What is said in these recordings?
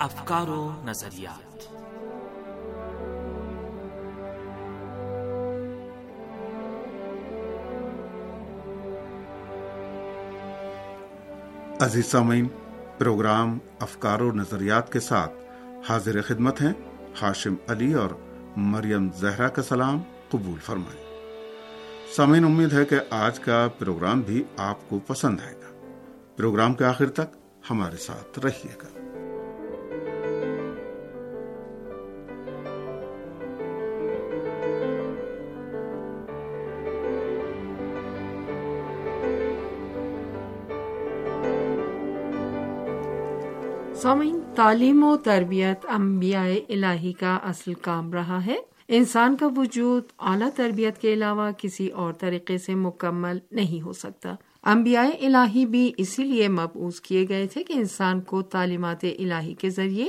افکار و نظریات۔ عزیز سامعین، پروگرام افکار و نظریات کے ساتھ حاضر خدمت ہیں ہاشم علی اور مریم زہرا کا سلام قبول فرمائیں۔ سامعین، امید ہے کہ آج کا پروگرام بھی آپ کو پسند آئے گا۔ پروگرام کے آخر تک ہمارے ساتھ رہیے گا۔ سامعین، تعلیم و تربیت انبیاء الہی کا اصل کام رہا ہے۔ انسان کا وجود اعلیٰ تربیت کے علاوہ کسی اور طریقے سے مکمل نہیں ہو سکتا۔ انبیاء الہی بھی اسی لیے مبعوث کیے گئے تھے کہ انسان کو تعلیمات الہی کے ذریعے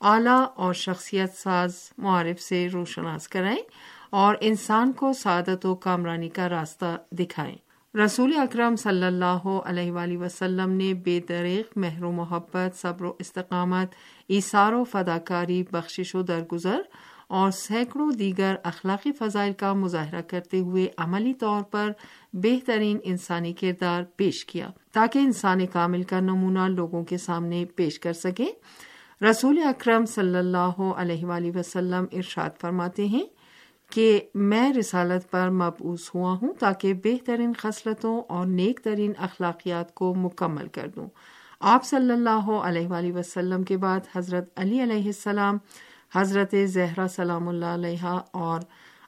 اعلیٰ اور شخصیت ساز معارف سے روشناس کرائیں اور انسان کو سعادت و کامرانی کا راستہ دکھائیں۔ رسول اکرم صلی اللہ علیہ وآلہ وسلم نے بے دریغ مہر و محبت، صبر و استقامت، ایثار و فداکاری، بخشش و درگزر اور سینکڑوں دیگر اخلاقی فضائل کا مظاہرہ کرتے ہوئے عملی طور پر بہترین انسانی کردار پیش کیا تاکہ انسان کامل کا نمونہ لوگوں کے سامنے پیش کر سکے۔ رسول اکرم صلی اللہ علیہ وآلہ وسلم ارشاد فرماتے ہیں کہ میں رسالت پر مبعوث ہوا ہوں تاکہ بہترین خصلتوں اور نیک ترین اخلاقیات کو مکمل کر دوں۔ آپ صلی اللہ علیہ وآلہ وسلم کے بعد حضرت علی علیہ السلام، حضرت زہرا سلام اللہ علیہ اور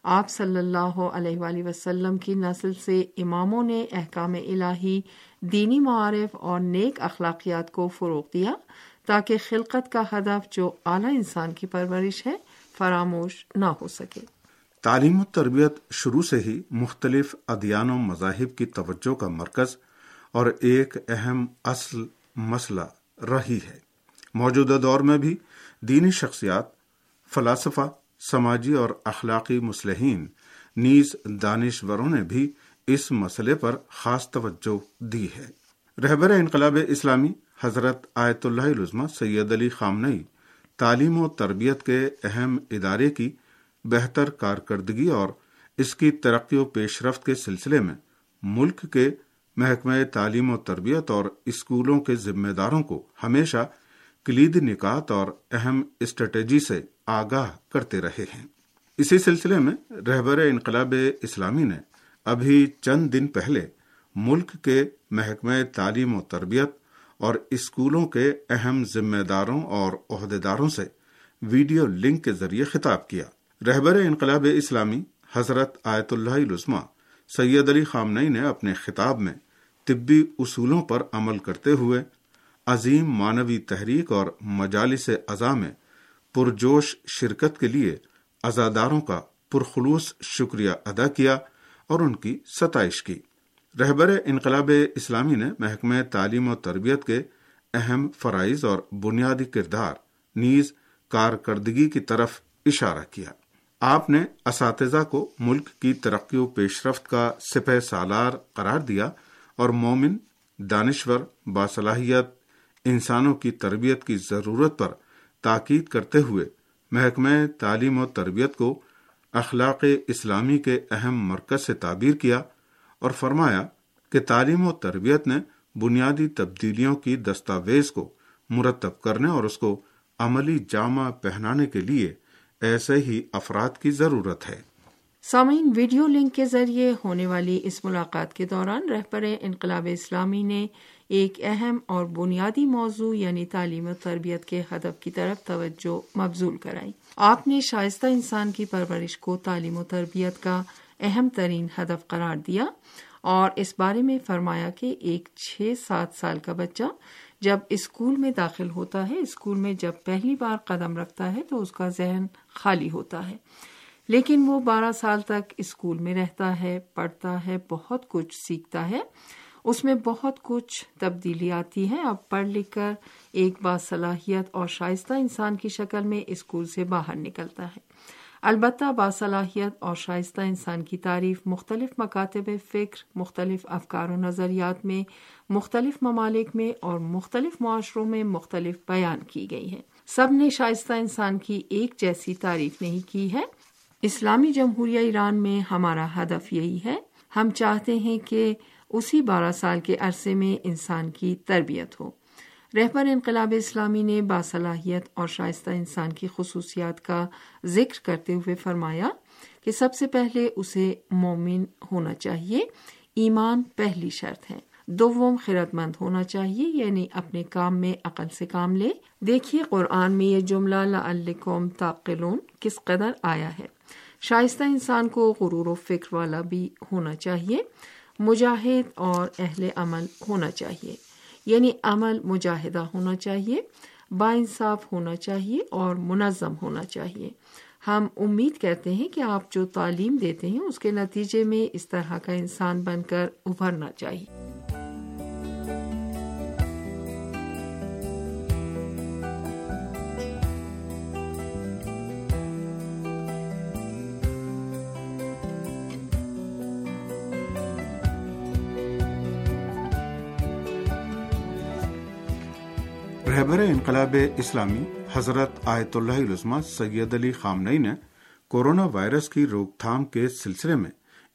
آپ صلی اللہ علیہ وآلہ وسلم کی نسل سے اماموں نے احکام الہی، دینی معارف اور نیک اخلاقیات کو فروغ دیا تاکہ خلقت کا ہدف جو اعلی انسان کی پرورش ہے، فراموش نہ ہو سکے۔ تعلیم و تربیت شروع سے ہی مختلف ادیان و مذاہب کی توجہ کا مرکز اور ایک اہم اصل مسئلہ رہی ہے۔ موجودہ دور میں بھی دینی شخصیات، فلاسفہ، سماجی اور اخلاقی مسلحین نیز دانشوروں نے بھی اس مسئلے پر خاص توجہ دی ہے۔ رہبر انقلاب اسلامی حضرت آیت اللہ العظمہ سید علی خامنئی تعلیم و تربیت کے اہم ادارے کی بہتر کارکردگی اور اس کی ترقی و پیش رفت کے سلسلے میں ملک کے محکمہ تعلیم و تربیت اور اسکولوں کے ذمہ داروں کو ہمیشہ کلید نکات اور اہم اسٹریٹجی سے آگاہ کرتے رہے ہیں۔ اسی سلسلے میں رہبر انقلاب اسلامی نے ابھی چند دن پہلے ملک کے محکمہ تعلیم و تربیت اور اسکولوں کے اہم ذمہ داروں اور عہدیداروں سے ویڈیو لنک کے ذریعے خطاب کیا۔ رہبر انقلاب اسلامی حضرت آیت اللہ العثمہ سید علی خامنئی نے اپنے خطاب میں طبی اصولوں پر عمل کرتے ہوئے عظیم مانوی تحریک اور مجالس اعضاء میں پرجوش شرکت کے لیے ازاداروں کا پرخلوص شکریہ ادا کیا اور ان کی ستائش کی۔ رہبر انقلاب اسلامی نے محکمہ تعلیم و تربیت کے اہم فرائض اور بنیادی کردار، نیز کارکردگی کی طرف اشارہ کیا۔ آپ نے اساتذہ کو ملک کی ترقی و پیش رفت کا سپہ سالار قرار دیا اور مومن، دانشور، باصلاحیت، انسانوں کی تربیت کی ضرورت پر تاکید کرتے ہوئے محکمہ تعلیم و تربیت کو اخلاق اسلامی کے اہم مرکز سے تعبیر کیا اور فرمایا کہ تعلیم و تربیت نے بنیادی تبدیلیوں کی دستاویز کو مرتب کرنے اور اس کو عملی جامہ پہنانے کے لیے ایسے ہی افراد کی ضرورت ہے۔ سامعین، ویڈیو لنک کے ذریعے ہونے والی اس ملاقات کے دوران رہبر انقلاب اسلامی نے ایک اہم اور بنیادی موضوع یعنی تعلیم و تربیت کے ہدف کی طرف توجہ مبزول کرائی۔ آپ نے شائستہ انسان کی پرورش کو تعلیم و تربیت کا اہم ترین ہدف قرار دیا اور اس بارے میں فرمایا کہ ایک چھ سات سال کا بچہ جب اسکول میں داخل ہوتا ہے، اسکول میں جب پہلی بار قدم رکھتا ہے تو اس کا ذہن خالی ہوتا ہے۔ لیکن وہ بارہ سال تک اسکول میں رہتا ہے، پڑھتا ہے، بہت کچھ سیکھتا ہے۔ اس میں بہت کچھ تبدیلی آتی ہے۔ اب پڑھ لکھ کر ایک باصلاحیت اور شائستہ انسان کی شکل میں اسکول سے باہر نکلتا ہے۔ البتہ باصلاحیت اور شائستہ انسان کی تعریف مختلف مکاتب فکر، مختلف افکار و نظریات میں، مختلف ممالک میں اور مختلف معاشروں میں مختلف بیان کی گئی ہے سب نے شائستہ انسان کی ایک جیسی تعریف نہیں کی ہے۔ اسلامی جمہوریہ ایران میں ہمارا ہدف یہی ہے۔ ہم چاہتے ہیں کہ اسی بارہ سال کے عرصے میں انسان کی تربیت ہو۔ رہبر انقلاب اسلامی نے باصلاحیت اور شائستہ انسان کی خصوصیات کا ذکر کرتے ہوئے فرمایا کہ سب سے پہلے اسے مومن ہونا چاہیے۔ ایمان پہلی شرط ہے۔ دوم خیرت مند ہونا چاہیے یعنی اپنے کام میں عقل سے کام لے۔ دیکھیے قرآن میں یہ جملہ لعلکم تاقلون کس قدر آیا ہے۔ شائستہ انسان کو غرور و فکر والا بھی ہونا چاہیے، مجاہد اور اہل عمل ہونا چاہیے۔ یعنی عمل مجاہدہ ہونا چاہیے با انصاف ہونا چاہیے اور منظم ہونا چاہیے۔ ہم امید کرتے ہیں کہ آپ جو تعلیم دیتے ہیں، اس کے نتیجے میں اس طرح کا انسان بن کر ابھرنا چاہیے۔ رہبر انقلاب اسلامی حضرت آیت اللہ العظمہ سید علی خامنئی نے کورونا وائرس کی روک تھام کے سلسلے میں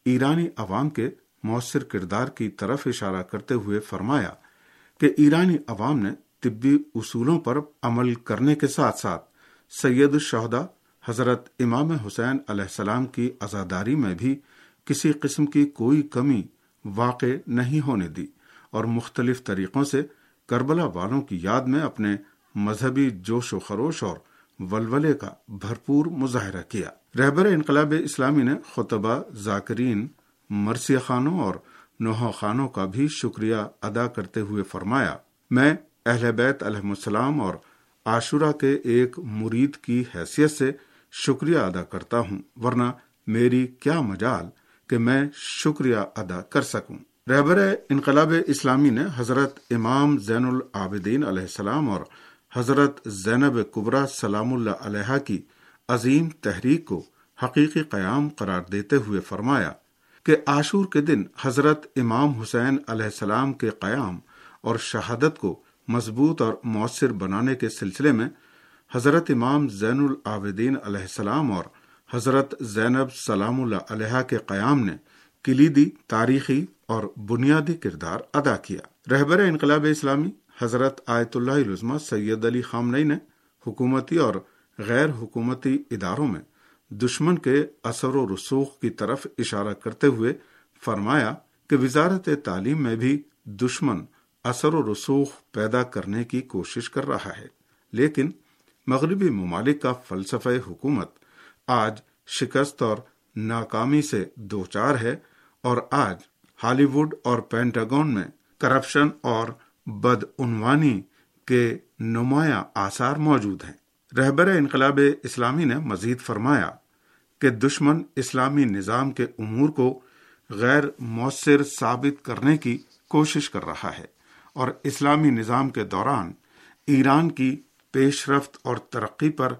ایرانی عوام کے مؤثر کردار کی طرف اشارہ کرتے ہوئے فرمایا کہ ایرانی عوام نے طبی اصولوں پر عمل کرنے کے ساتھ ساتھ سید الشہدا حضرت امام حسین علیہ السلام کی ازاداری میں بھی کسی قسم کی کوئی کمی واقع نہیں ہونے دی اور مختلف طریقوں سے کربلا والوں کی یاد میں اپنے مذہبی جوش و خروش اور ولولے کا بھرپور مظاہرہ کیا۔ رہبر انقلاب اسلامی نے خطبہ ذاکرین، مرثیہ خانوں اور نوحہ خانوں کا بھی شکریہ ادا کرتے ہوئے فرمایا، میں اہل بیت علیہ السلام اور عاشورہ کے ایک مرید کی حیثیت سے شکریہ ادا کرتا ہوں، ورنہ میری کیا مجال کہ میں شکریہ ادا کر سکوں۔ رہبر انقلاب اسلامی نے حضرت امام زین العابدین علیہ السلام اور حضرت زینب قبرا سلام اللہ علیہ کی عظیم تحریک کو حقیقی قیام قرار دیتے ہوئے فرمایا کہ عاشور کے دن حضرت امام حسین علیہ السلام کے قیام اور شہادت کو مضبوط اور مؤثر بنانے کے سلسلے میں حضرت امام زین العابدین علیہ السلام اور حضرت زینب سلام اللہ علیہ کے قیام نے کلیدی، تاریخی اور بنیادی کردار ادا کیا۔ رہبر انقلاب اسلامی حضرت آیت اللہ العظمہ سید علی خامنئی نے حکومتی اور غیر حکومتی اداروں میں دشمن کے اثر و رسوخ کی طرف اشارہ کرتے ہوئے فرمایا کہ وزارت تعلیم میں بھی دشمن اثر و رسوخ پیدا کرنے کی کوشش کر رہا ہے۔ لیکن مغربی ممالک کا فلسفہ حکومت آج شکست اور ناکامی سے دو چار ہے اور آج ہالی ووڈ اور پینٹاگون میں کرپشن اور بدعنوانی کے نمایاں آثار موجود ہیں۔ رہبر انقلاب اسلامی نے مزید فرمایا کہ دشمن اسلامی نظام کے امور کو غیر مؤثر ثابت کرنے کی کوشش کر رہا ہے اور اسلامی نظام کے دوران ایران کی پیش رفت اور ترقی پر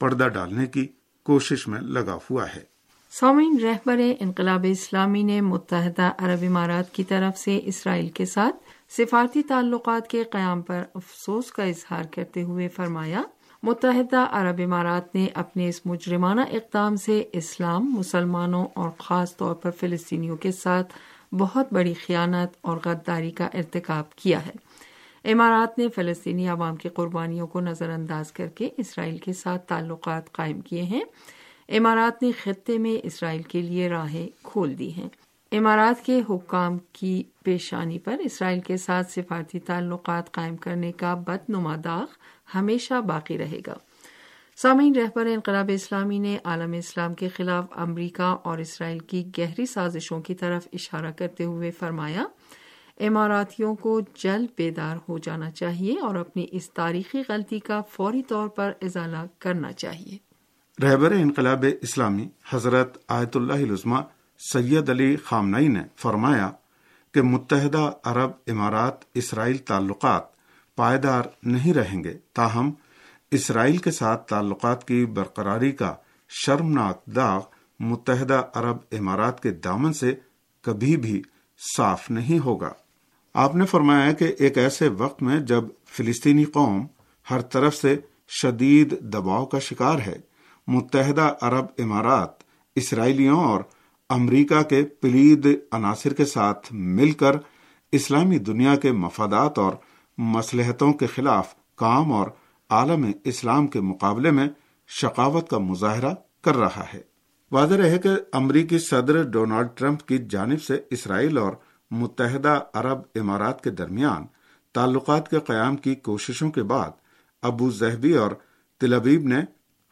پردہ ڈالنے کی کوشش میں لگا ہوا ہے۔ سومین رہبر انقلاب اسلامی نے متحدہ عرب امارات کی طرف سے اسرائیل کے ساتھ سفارتی تعلقات کے قیام پر افسوس کا اظہار کرتے ہوئے فرمایا، متحدہ عرب امارات نے اپنے اس مجرمانہ اقدام سے اسلام، مسلمانوں اور خاص طور پر فلسطینیوں کے ساتھ بہت بڑی خیانت اور غداری کا ارتکاب کیا ہے۔ امارات نے فلسطینی عوام کی قربانیوں کو نظر انداز کر کے اسرائیل کے ساتھ تعلقات قائم کیے ہیں۔ امارات نے خطے میں اسرائیل کے لیے راہیں کھول دی ہیں۔ امارات کے حکام کی پیشانی پر اسرائیل کے ساتھ سفارتی تعلقات قائم کرنے کا بد نما داغ ہمیشہ باقی رہے گا۔ سامعین، رہبر انقلاب اسلامی نے عالم اسلام کے خلاف امریکہ اور اسرائیل کی گہری سازشوں کی طرف اشارہ کرتے ہوئے فرمایا، اماراتیوں کو جلد بیدار ہو جانا چاہیے اور اپنی اس تاریخی غلطی کا فوری طور پر ازالہ کرنا چاہیے۔ رہبر انقلاب اسلامی حضرت آیت اللہ العظمہ سید علی خامنئی نے فرمایا کہ متحدہ عرب امارات اسرائیل تعلقات پائیدار نہیں رہیں گے، تاہم اسرائیل کے ساتھ تعلقات کی برقراری کا شرمناک داغ متحدہ عرب امارات کے دامن سے کبھی بھی صاف نہیں ہوگا۔ آپ نے فرمایا کہ ایک ایسے وقت میں جب فلسطینی قوم ہر طرف سے شدید دباؤ کا شکار ہے متحدہ عرب امارات، اسرائیلیوں اور امریکہ کے پلید عناصر کے ساتھ مل کر اسلامی دنیا کے مفادات اور مسلحتوں کے خلاف کام اور عالم اسلام کے مقابلے میں شقاوت کا مظاہرہ کر رہا ہے۔ واضح رہے کہ امریکی صدر ڈونالڈ ٹرمپ کی جانب سے اسرائیل اور متحدہ عرب امارات کے درمیان تعلقات کے قیام کی کوششوں کے بعد ابو زہبی اور تلبیب نے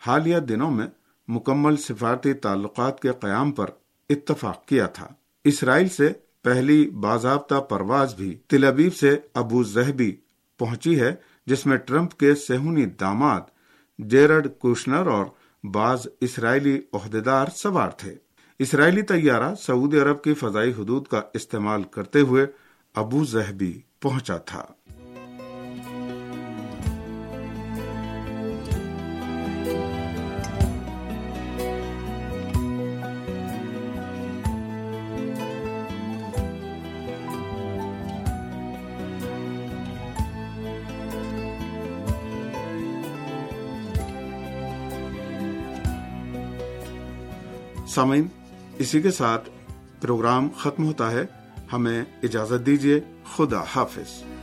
حالیہ دنوں میں مکمل سفارتی تعلقات کے قیام پر اتفاق کیا تھا۔ اسرائیل سے پہلی باضابطہ پرواز بھی تلبیب سے ابو زہبی پہنچی ہے، جس میں ٹرمپ کے سہونی داماد جیرڈ کوشنر اور بعض اسرائیلی عہدیدار سوار تھے۔ اسرائیلی طیارہ سعودی عرب کی فضائی حدود کا استعمال کرتے ہوئے ابو زہبی پہنچا تھا۔ سامعین اسی کے ساتھ پروگرام ختم ہوتا ہے۔ ہمیں اجازت دیجیے خدا حافظ۔